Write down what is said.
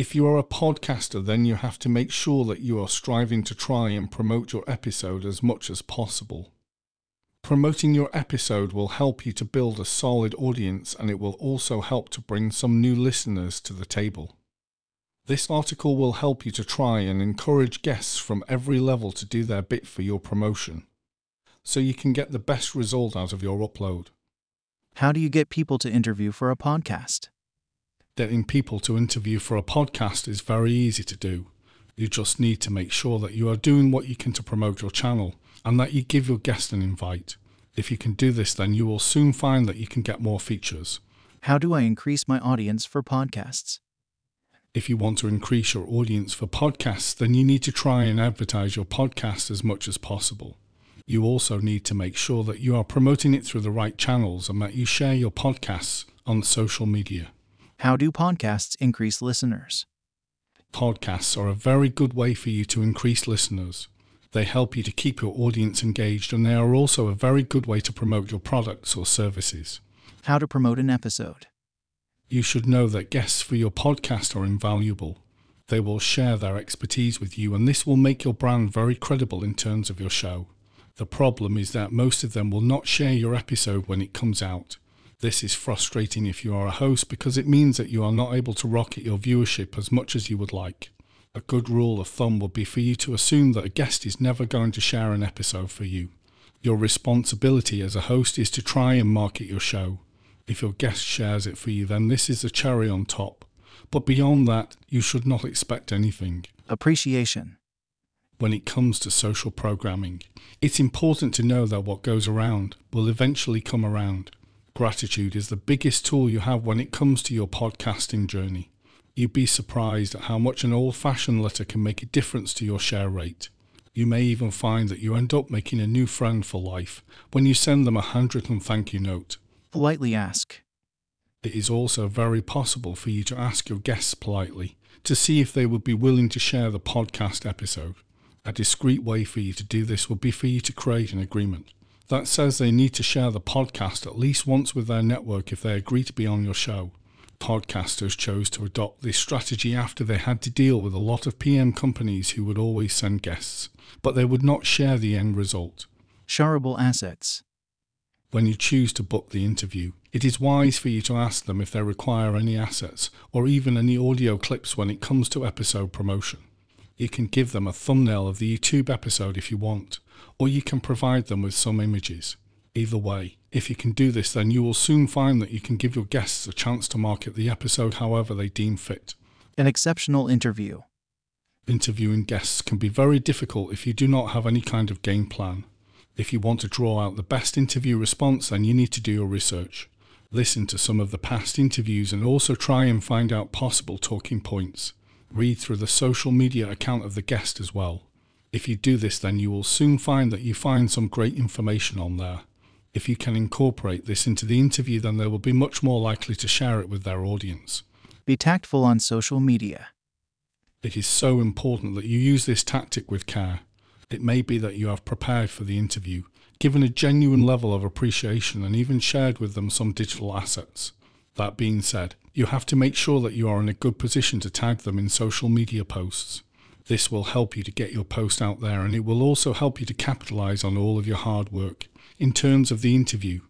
If you are a podcaster, then you have to make sure that you are striving to try and promote your episode as much as possible. Promoting your episode will help you to build a solid audience and it will also help to bring some new listeners to the table. This article will help you to try and encourage guests from every level to do their bit for your promotion, so you can get the best result out of your upload. How do you get people to interview for a podcast? Getting people to interview for a podcast is very easy to do. You just need to make sure that you are doing what you can to promote your channel and that you give your guest an invite. If you can do this, then you will soon find that you can get more features. How do I increase my audience for podcasts? If you want to increase your audience for podcasts, then you need to try and advertise your podcast as much as possible. You also need to make sure that you are promoting it through the right channels and that you share your podcasts on social media. How do podcasts increase listeners? Podcasts are a very good way for you to increase listeners. They help you to keep your audience engaged and they are also a very good way to promote your products or services. How to promote an episode? You should know that guests for your podcast are invaluable. They will share their expertise with you and this will make your brand very credible in terms of your show. The problem is that most of them will not share your episode when it comes out. This is frustrating if you are a host because it means that you are not able to rocket your viewership as much as you would like. A good rule of thumb would be for you to assume that a guest is never going to share an episode for you. Your responsibility as a host is to try and market your show. If your guest shares it for you, then this is a cherry on top. But beyond that, you should not expect anything. Appreciation. When it comes to social programming, it's important to know that what goes around will eventually come around. Gratitude is the biggest tool you have when it comes to your podcasting journey. You'd be surprised at how much an old fashioned letter can make a difference to your share rate. You may even find that you end up making a new friend for life when you send them a handwritten thank you note. Politely ask. It is also very possible for you to ask your guests politely to see if they would be willing to share the podcast episode. A discreet way for you to do this would be for you to create an agreement that says they need to share the podcast at least once with their network if they agree to be on your show. Podcasters chose to adopt this strategy after they had to deal with a lot of PM companies who would always send guests, but they would not share the end result. Shareable assets. When you choose to book the interview, it is wise for you to ask them if they require any assets or even any audio clips when it comes to episode promotion. You can give them a thumbnail of the YouTube episode if you want, or you can provide them with some images. Either way, if you can do this, then you will soon find that you can give your guests a chance to market the episode however they deem fit. An exceptional interview. Interviewing guests can be very difficult if you do not have any kind of game plan. If you want to draw out the best interview response, then you need to do your research. Listen to some of the past interviews and also try and find out possible talking points. Read through the social media account of the guest as well. If you do this, then you will soon find that you find some great information on there. If you can incorporate this into the interview, then they will be much more likely to share it with their audience. Be tactful on social media. It is so important that you use this tactic with care. It may be that you have prepared for the interview, given a genuine level of appreciation, and even shared with them some digital assets. That being said, you have to make sure that you are in a good position to tag them in social media posts. This will help you to get your post out there and it will also help you to capitalize on all of your hard work. In terms of the interview,